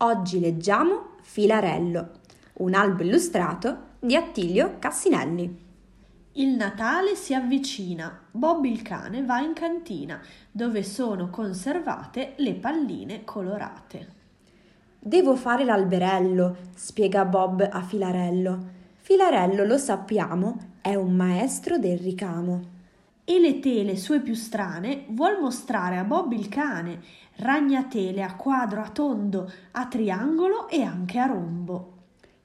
Oggi leggiamo Filarello, un albo illustrato di Attilio Cassinelli. Il Natale si avvicina. Bob il cane va in cantina, dove sono conservate le palline colorate. Devo fare l'alberello, spiega Bob a Filarello. Filarello, lo sappiamo, è un maestro del ricamo e le tele sue più strane vuol mostrare a Bob il cane, ragnatele a quadro, a tondo, a triangolo e anche a rombo.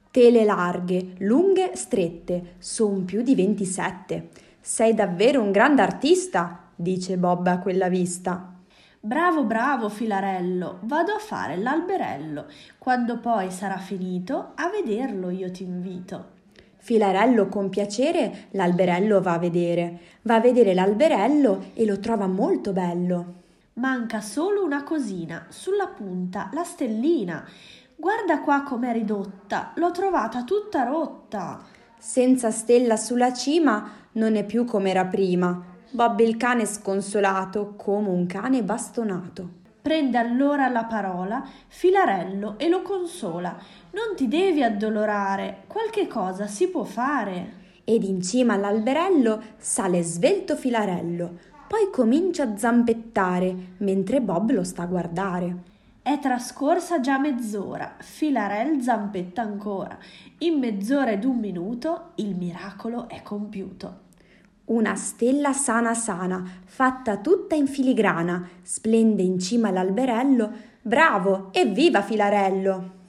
Tele larghe, lunghe, strette, son più di 27. Sei davvero un grande artista, dice Bob a quella vista. Bravo, bravo, filarello, vado a fare l'alberello. Quando poi sarà finito, a vederlo io ti invito. Filarello con piacere l'alberello va a vedere, va a vedere l'alberello e lo trova molto bello. Manca solo una cosina, sulla punta, la stellina. Guarda qua com'è ridotta, l'ho trovata tutta rotta. Senza stella sulla cima non è più come era prima. Bob il cane sconsolato come un cane bastonato. Prende allora la parola Filarello e lo consola. Non ti devi addolorare, qualche cosa si può fare. Ed in cima all'alberello sale svelto Filarello, poi comincia a zampettare mentre Bob lo sta a guardare. È trascorsa già mezz'ora, Filarel zampetta ancora. In mezz'ora ed un minuto il miracolo è compiuto. Una stella sana sana, fatta tutta in filigrana, splende in cima all'alberello. Bravo, evviva Filarello!